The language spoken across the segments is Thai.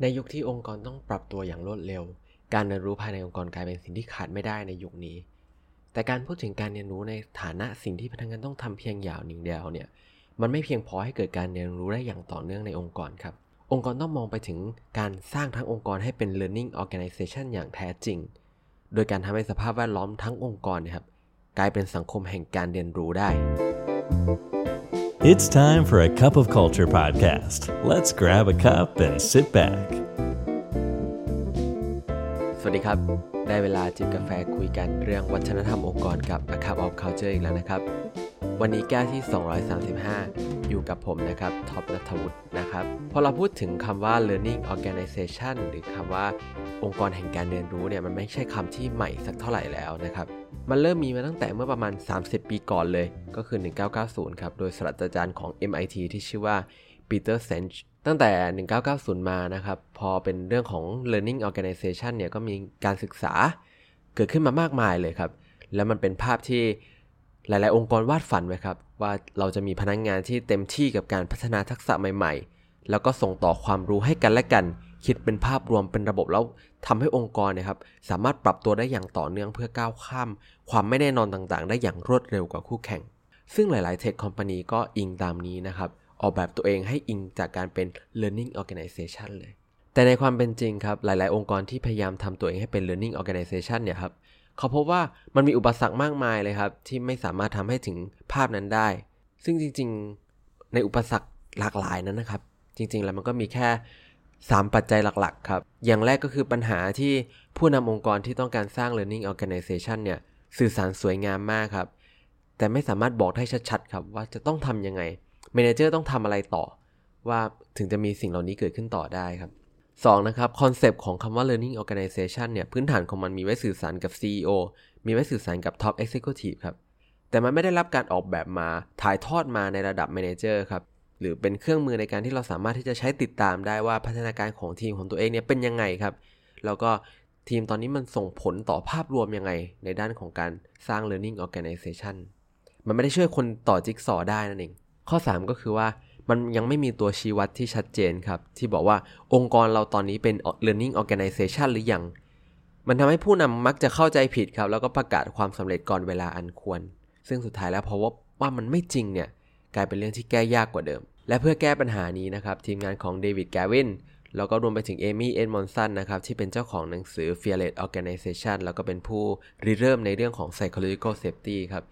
ในยุคที่องค์กรต้องปรับตัวอย่างรวดเร็ว การเรียนรู้ภายในองค์กรกลายเป็นสิ่งที่ขาดไม่ได้ในยุคนี้ แต่การพูดถึงการเรียนรู้ในฐานะสิ่งที่พนักงานต้องทำเพียงอย่างหนึ่งเดียวเนี่ย มันไม่เพียงพอให้เกิดการเรียนรู้ได้อย่างต่อเนื่องในองค์กรครับ องค์กรต้องมองไปถึงการสร้างทั้งองค์กรให้เป็น learning organization อย่างแท้จริง โดยการทำให้สภาพแวดล้อมทั้งองค์กรนะครับกลายเป็นสังคมแห่งการเรียนรู้ได้ It's time for a cup of culture podcast. Let's grab a cup and sit back. สวัสดีครับ ได้เวลาจิบกาแฟคุยกันเรื่องวัฒนธรรมองค์กรกับ A Cup of Culture อีกแล้วนะครับ วันนี้แก้วที่ 235 อยู่กับผมนะครับท็อปนัทวุฒินะครับ พอเราพูดถึงคำว่า learning organization หรือคำว่าองค์กรแห่งการเรียนรู้เนี่ยมันไม่ใช่คำที่ใหม่สักเท่าไหร่แล้วนะครับ มันเริ่มมีมาตั้งแต่เมื่อประมาณ 30 ปีก่อนเลย ก็คือ 1990 ครับ โดยศาสตราจารย์ของ MIT ที่ชื่อว่าปีเตอร์เซนช์ตั้งแต่ 1990 มานะครับ พอเป็นเรื่องของ learning organization เนี่ยก็มีการศึกษาเกิดขึ้นมามากมายเลยครับ แล้วมันเป็นภาพที่ หลาย ๆ องค์กรวาดฝันไว้ครับ ว่าเราจะมีพนักงงานที่เต็มที่กับการพัฒนาทักษะใหม่ ๆ แล้วก็ส่งต่อความรู้ให้กันและกัน คิดเป็นภาพรวมเป็นระบบแล้วทำให้องค์กรนะครับสามารถปรับตัวได้อย่างต่อเนื่องเพื่อก้าวข้าม ความไม่แน่นอนต่างๆ ได้อย่างรวดเร็วกว่าคู่แข่ง ซึ่งหลาย ๆ เทคคอมพานีก็อิงตามนี้นะครับออกแบบตัวเองให้อิงจากการเป็น learning organization เลย แต่ในความเป็นจริงครับ หลาย ๆ องค์กรที่พยายามทำตัวเองให้เป็น learning organization เนี่ยครับ เขาพบว่ามันมีอุปสรรคมากมายเลยครับ ที่ไม่สามารถทำให้ถึงภาพนั้นได้ ซึ่งจริงๆในอุปสรรคหลากหลายนั้นนะครับ จริงๆแล้วมันก็มีแค่ 3 ปัจจัยหลักๆครับ อย่างแรกก็คือปัญหาที่ผู้นำองค์กรที่ต้องการสร้าง learning organization เนี่ยสื่อสารสวยงามมากครับ แต่ไม่สามารถบอกได้ชัดๆครับว่าจะต้องทำยังไงเมนเจอร์ต้องทำอะไรต่อ ว่าถึงจะมีสิ่งเหล่านี้เกิดขึ้นต่อได้ครับ 2. นะครับคอนเซปต์ของคำว่า learning organization เนี่ยพื้นฐานของมันมีไว้สื่อสารกับ CEO มีไว้สื่อสารกับ top executive ครับ แต่มันไม่ได้รับการออกแบบมาถ่ายทอดมาในระดับ manager ครับ หรือเป็นเครื่องมือในการที่เราสามารถที่จะใช้ติดตามได้ว่าพัฒนาการของทีมของตัวเองเนี่ยเป็นยังไงครับ แล้วก็ทีมตอนนี้มันส่งผลต่อภาพรวมยังไง ในด้านของการสร้าง learning organization มันไม่ได้ช่วยคนต่อจิ๊กซอได้นั่นเองข้อ 3 ก็คือว่า มันยังไม่มีตัวชี้วัดที่ชัดเจนครับ ที่บอกว่าองค์กรเราตอนนี้เป็น learning organization หรือยัง มันทำให้ผู้นำมักจะเข้าใจผิดครับ แล้วก็ประกาศความสำเร็จก่อนเวลาอันควร ซึ่งสุดท้ายแล้วเพราะว่าว่ามันไม่จริงเนี่ย กลายเป็นเรื่องที่แก้ยากกว่าเดิม และเพื่อแก้ปัญหานี้นะครับ ทีมงานของเดวิดแกวินแล้วก็รวมไปถึงเอมี่ เอ็ดมอนสันนะครับ ที่เป็นเจ้าของหนังสือ Fearless Organization แล้วก็เป็นผู้ริเริ่มในเรื่องของ psychological safety ครับ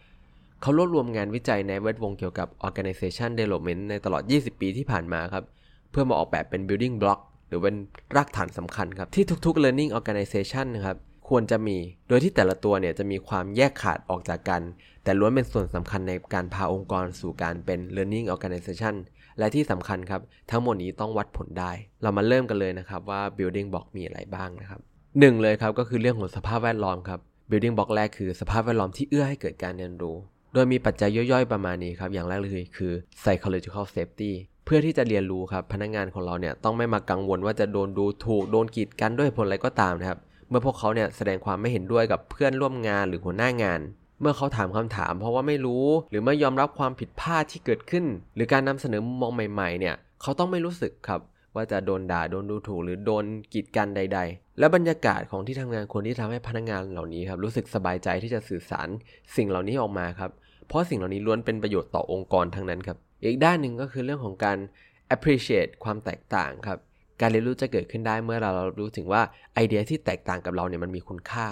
เขารวบรวมงานวิจัยในแวดวงเกี่ยวกับ organization development ในตลอด 20 ปีที่ผ่านมาครับ เพื่อมาออกแบบเป็น building block หรือเป็นรากฐานสำคัญครับ ที่ทุกๆ learning organization นะครับควรจะมี โดยที่แต่ละตัวเนี่ยจะมีความแยกขาดออกจากกัน แต่ล้วนเป็นส่วนสำคัญในการพาองค์กรสู่การเป็น learning organization และที่สำคัญครับ ทั้งหมดนี้ต้องวัดผลได้ เรามาเริ่มกันเลยนะครับว่า building block มีอะไรบ้างนะครับหนึ่งเลยครับก็คือเรื่องของสภาพแวดล้อมครับ building block แรกคือสภาพแวดล้อมที่เอื้อให้เกิดการเรียนรู้ โดยมีปัจจัยย่อยๆประมาณนี้ครับ อย่างแรกเลยคือ psychological safety เพื่อที่จะเรียนรู้ครับพนักงงานของเราเนี่ยต้องไม่มากังวลว่าจะโดนดูถูกโดนกีดกันด้วยผลอะไรก็ตามนะครับ เมื่อพวกเขาเนี่ยแสดงความไม่เห็นด้วยกับเพื่อนร่วมงานหรือหัวหน้างาน เมื่อเขาถามคำถาม เพราะว่าไม่รู้ หรือไม่ยอมรับความผิดพลาดที่เกิดขึ้น หรือการนำเสนอมุมมองใหม่ๆเนี่ยเขาต้องไม่รู้สึกครับว่าจะโดนด่าโดนดูถูกหรือโดนกีดกันใด ๆ และบรรยากาศของที่ทำงานควรที่ทำให้พนักงานเหล่านี้ครับรู้สึกสบายใจที่จะสื่อสารสิ่งเหล่านี้ออกมาครับ เพราะสิ่งเหล่านี้ล้วนเป็นประโยชน์ต่อองค์กรทั้งนั้นครับอีกด้านหนึ่งก็คือเรื่องของการ appreciate ความแตกต่างครับการเรียนรู้จะเกิดขึ้นได้เมื่อเรารู้ถึงว่าไอเดียที่แตกต่างกับเราเนี่ยมันมีคุณค่า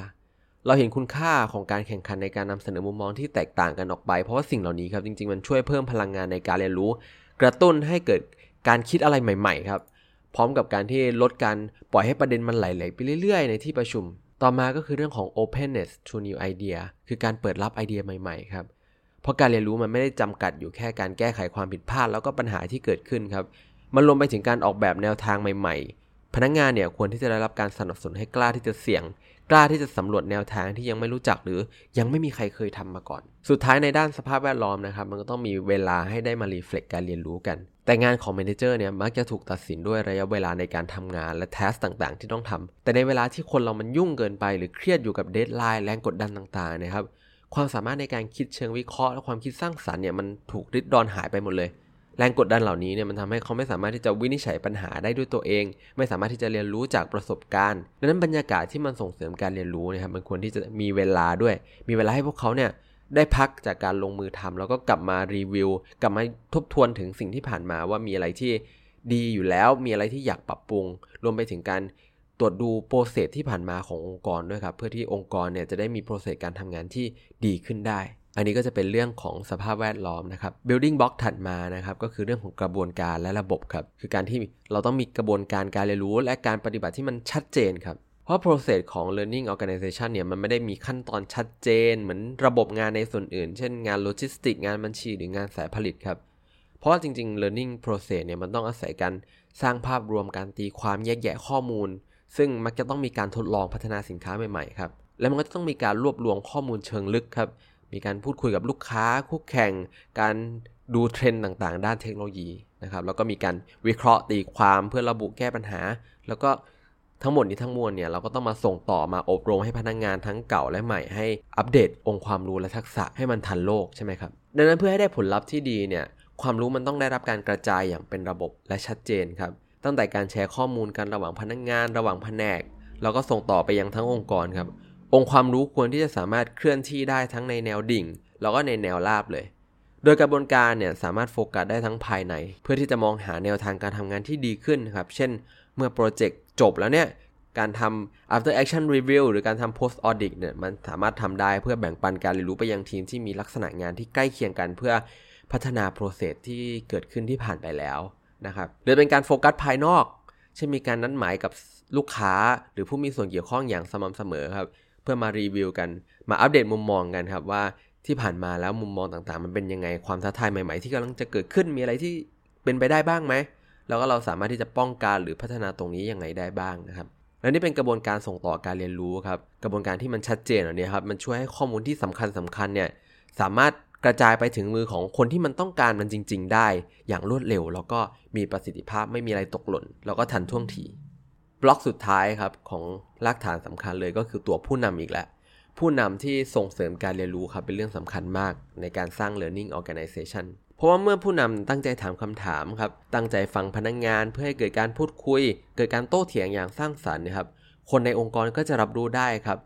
เราเห็นคุณค่าของการแข่งขันในการนำเสนอมุมมองที่แตกต่างกันออกไป เพราะว่าสิ่งเหล่านี้ครับจริงๆมันช่วยเพิ่มพลังงานในการเรียนรู้ กระตุ้นให้เกิดการคิดอะไรใหม่ๆครับพร้อมกับการที่ลดการปล่อยให้ประเด็นมันไหลๆไปเรื่อย ๆ ในที่ประชุม ต่อมาก็คือเรื่องของ openness to new idea คือการเปิดรับไอเดียใหม่ๆครับ เพราะการเรียนรู้มันไม่ได้จำกัดอยู่แค่การแก้ไขความผิดพลาดแล้วก็ปัญหาที่เกิดขึ้นครับ มันรวมไปถึงการออกแบบแนวทางใหม่ๆ พนักงานเนี่ยควรที่จะได้รับการสนับสนุนให้กล้าที่จะเสี่ยง กล้าที่จะสำรวจแนวทางที่ยังไม่รู้จักหรือยังไม่มีใครเคยทำมาก่อน สุดท้ายในด้านสภาพแวดล้อมนะครับมันก็ต้องมีเวลาให้ได้มา reflect การเรียนรู้กัน แต่งานของ manager เนี่ยมักจะถูกตัดสินด้วยระยะเวลาในการทำงานและ task ต่างๆ ที่ต้องทำแต่ในเวลาที่คนเรามันยุ่งเกินไป หรือเครียดอยู่กับ deadline แรงกดดันต่างๆนะครับ ความสามารถในการคิดเชิงวิเคราะห์และความคิดสร้างสรรค์เนี่ยมันถูกลิดรอนหายไปหมดเลย แรงกดดันเหล่านี้เนี่ยมันทำให้เขาไม่สามารถที่จะวินิจฉัยปัญหาได้ด้วยตัวเอง ไม่สามารถที่จะเรียนรู้จากประสบการณ์ดังนั้นบรรยากาศที่มันส่งเสริมการเรียนรู้นะครับมันควรที่จะมีเวลาด้วย มีเวลาให้พวกเขาเนี่ยได้พักจากการลงมือทำแล้วก็กลับมารีวิว กลับมาทบทวนถึงสิ่งที่ผ่านมาว่ามีอะไรที่ดีอยู่แล้วมีอะไรที่อยากปรับปรุง รวมไปถึงการ ตรวจดู process ที่ผ่านมาขององค์กรด้วยครับ เพื่อที่องค์กรเนี่ยจะได้มี process การทำงานที่ดีขึ้นได้ อันนี้ก็จะเป็นเรื่องของสภาพแวดล้อมนะครับ building block ถัดมานะครับก็คือเรื่องของกระบวนการและระบบครับคือการที่เราต้องมีกระบวนการการเรียนรู้และการปฏิบัติที่มันชัดเจนครับเพราะ process ของ learning organization เนี่ยมันไม่ได้มีขั้นตอนชัดเจน เหมือนระบบงานในส่วนอื่น เช่นงานโลจิสติก งานบัญชีหรืองานสายผลิตครับ เพราะว่าจริง ๆ learning process เนี่ยมันต้องอาศัยการสร้างภาพรวมการตีความแยกแยะข้อมูล ซึ่งมักจะต้องมีการทดลองพัฒนาสินค้าใหม่ๆครับ และมันก็จะต้องมีการรวบรวมข้อมูลเชิงลึกครับ มีการพูดคุยกับลูกค้าคู่แข่ง การดูเทรนด์ต่างๆ ด้านเทคโนโลยีนะครับ แล้วก็มีการวิเคราะห์ตีความเพื่อระบุแก้ปัญหา แล้วก็ทั้งหมดนี้ทั้งมวลเนี่ยเราก็ต้องมาส่งต่อมาอบรมให้พนักงงานทั้งเก่าและใหม่ให้อัปเดตองค์ความรู้และทักษะให้มันทันโลกใช่ไหมครับ ดังนั้นเพื่อให้ได้ผลลัพธ์ที่ดีเนี่ยความรู้มันต้องได้รับการกระจายอย่างเป็นระบบและชัดเจนครับ ตั้งแต่การแชร์ข้อมูลกันระหว่างพนักงงาน ระหว่างแผนก แล้วก็ส่งต่อไปยังทั้งองค์กรครับ องค์ความรู้ควรที่จะสามารถเคลื่อนที่ได้ทั้งในแนวดิ่ง แล้วก็ในแนวราบเลย โดยกระบวนการเนี่ยสามารถโฟกัสได้ทั้งภายใน เพื่อที่จะมองหาแนวทางการทำงานที่ดีขึ้นครับ เช่น เมื่อโปรเจกต์จบแล้วเนี่ยการทำ after action review หรือการทำ post audit เนี่ยมันสามารถทำได้เพื่อแบ่งปันการเรียนรู้ไปยังทีมที่มีลักษณะงานที่ใกล้เคียงกัน เพื่อพัฒนาโปรเซสที่เกิดขึ้นที่ผ่านไปแล้ว นะครับหรือเป็นการโฟกัสภายนอกเช่นมีการนัดหมายกับลูกค้าหรือผู้มีส่วนเกี่ยวข้องอย่างสม่ำเสมอครับ เพื่อมารีวิวกันมาอัปเดตมุมมองกันครับว่าที่ผ่านมาแล้วมุมมองต่างๆ มันเป็นยังไงความท้าทายใหม่ ๆ ที่กำลังจะเกิดขึ้นมีอะไรที่เป็นไปได้บ้างไหมแล้วก็เราสามารถที่จะป้องกันหรือพัฒนาตรงนี้ยังไงได้บ้างนะครับและนี่เป็นกระบวนการส่งต่อการเรียนรู้ครับกระบวนการที่มันชัดเจนอันนี้ครับมันช่วยให้ข้อมูลที่สำคัญสำคัญเนี่ยสามารถ กระจายไปถึงมือของคนที่มันต้องการมันจริง ๆ ได้ อย่างรวดเร็ว แล้วก็มีประสิทธิภาพไม่มีอะไรตกหล่น แล้วก็ทันท่วงทีบล็อกสุดท้ายครับของรากฐานสำคัญเลยก็คือตัวผู้นำอีกแล้วผู้นำที่ส่งเสริมการเรียนรู้ครับเป็นเรื่องสำคัญมากในการสร้าง learning organization เพราะว่าเมื่อผู้นำตั้งใจถามคำถามครับตั้งใจฟังพนักงงานเพื่อให้เกิดการพูดคุย เกิดการโต้เถียงอย่างสร้างสรรค์นะครับคนในองค์กรก็จะรับรู้ได้ครับ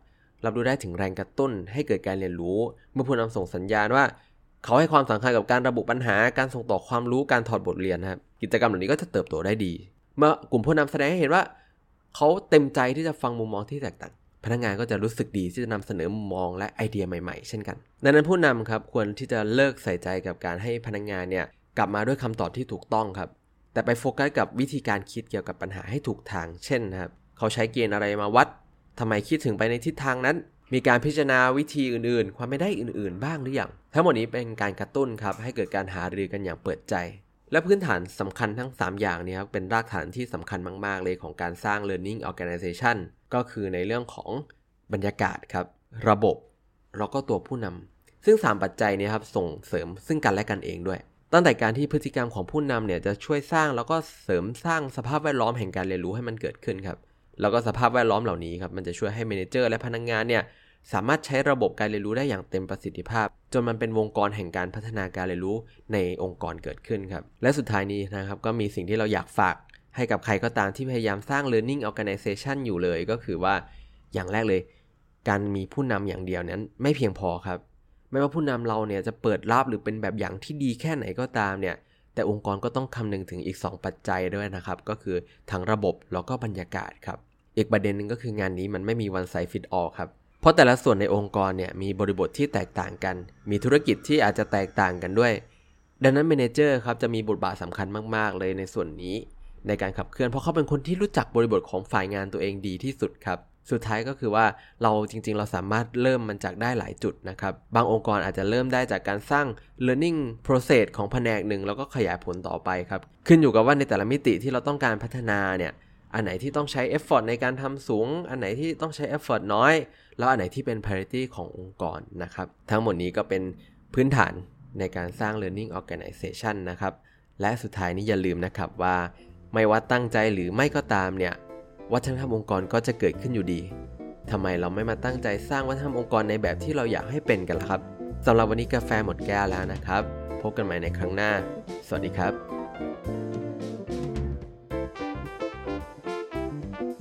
รับรู้ได้ถึงแรงกระตุ้นให้เกิดการเรียนรู้ เมื่อผู้นำส่งสัญญาณว่า เขาให้ความสำคัญกับการระบุปัญหา การส่งต่อความรู้ การถอดบทเรียนครับ กิจกรรมเหล่านี้ก็จะเติบโตได้ดี เมื่อกลุ่มผู้นำแสดงให้เห็นว่า เขาเต็มใจที่จะฟังมุมมองที่แตกต่าง พนักงานก็จะรู้สึกดีที่จะนำเสนอมุมมองและไอเดียใหม่ๆ เช่นกัน ดังนั้นผู้นำครับควรที่จะเลิกใส่ใจกับการให้พนักงานเนี่ยกลับมาด้วยคำตอบที่ถูกต้องครับ แต่ไปโฟกัสกับวิธีการคิดเกี่ยวกับปัญหาให้ถูกทาง เช่นนะครับ เขาใช้เกณฑ์อะไรมาวัดทำไมคิดถึงไปในทิศทางนั้น มีการพิจารณาวิธีอื่นๆ ความไม่ได้อื่นๆ บ้างหรือยัง ทั้งหมดนี้เป็นการกระตุ้นครับให้เกิดการหารือกันอย่างเปิดใจ และพื้นฐานสำคัญทั้ง 3 อย่างนี้ครับเป็นรากฐานที่สำคัญมากๆ เลยของการสร้าง learning organization ก็คือในเรื่องของบรรยากาศครับ ระบบ แล้วก็ตัวผู้นำซึ่ง 3 ปัจจัยนี้ครับส่งเสริมซึ่งกันและกันเองด้วย ตั้งแต่การที่พฤติกรรมของผู้นำเนี่ยจะช่วยสร้างแล้วก็เสริมสร้างสภาพแวดล้อมแห่งการเรียนรู้ให้มันเกิดขึ้นครับ แล้วก็สภาพแวดล้อมเหล่านี้ครับมันจะช่วยให้เมนเจอร์และพนักงงานเนี่ยสามารถใช้ระบบการเรียนรู้ได้อย่างเต็มประสิทธิภาพ จนมันเป็นวงกรแห่งการพัฒนาการเรียนรู้ในองค์กรเกิดขึ้นครับ และสุดท้ายนี้นะครับก็มีสิ่งที่เราอยากฝาก ให้กับใครก็ตามที่พยายามสร้าง learning organization อยู่เลยก็คือว่าอย่างแรกเลย การมีผู้นำอย่างเดียวนั้นไม่เพียงพอครับ ไม่ว่าผู้นำเราเนี่ยจะเปิดรับหรือเป็นแบบอย่างที่ดีแค่ไหนก็ตามเนี่ยแต่องค์กรก็ต้องคำนึงถึงอีก 2 ปัจจัยด้วยนะครับ ก็คือทั้งระบบแล้วก็บรรยากาศครับ อีกประเด็นหนึ่งก็คืองานนี้มันไม่มี one size fit all ครับ เพราะแต่ละส่วนในองค์กรเนี่ยมีบริบทที่แตกต่างกัน มีธุรกิจที่อาจจะแตกต่างกันด้วย ดังนั้น manager ครับจะมีบทบาทสำคัญมากๆ เลยในส่วนนี้ ในการขับเคลื่อนเพราะเขาเป็นคนที่รู้จักบริบทของฝ่ายงานตัวเองดีที่สุดครับสุดท้ายก็คือว่าเราจริงๆ เราสามารถเริ่มมันจากได้หลายจุดนะครับ บางองค์กรอาจจะเริ่มได้จากการสร้าง learning process ของแผนกหนึ่งแล้วก็ขยายผลต่อไปครับ ขึ้นอยู่กับว่าในแต่ละมิติที่เราต้องการพัฒนาเนี่ย อันไหนที่ต้องใช้ effort ในการทำสูง อันไหนที่ต้องใช้ effort น้อย แล้วอันไหนที่เป็น priority ขององค์กรนะครับ ทั้งหมดนี้ก็เป็นพื้นฐานในการสร้าง learning organization นะครับ และสุดท้ายนี้อย่าลืมนะครับว่า ไม่ว่าตั้งใจหรือไม่ก็ตามเนี่ย วัฒนธรรมองค์กรก็จะเกิดขึ้นอยู่ดีทำไมเราไม่มาตั้งใจสร้างวัฒนธรรมองค์กรในแบบที่เราอยากให้เป็นกันล่ะครับสำหรับวันนี้กาแฟหมดแก้วแล้วนะครับ พบกันใหม่ในครั้งหน้า สวัสดีครับ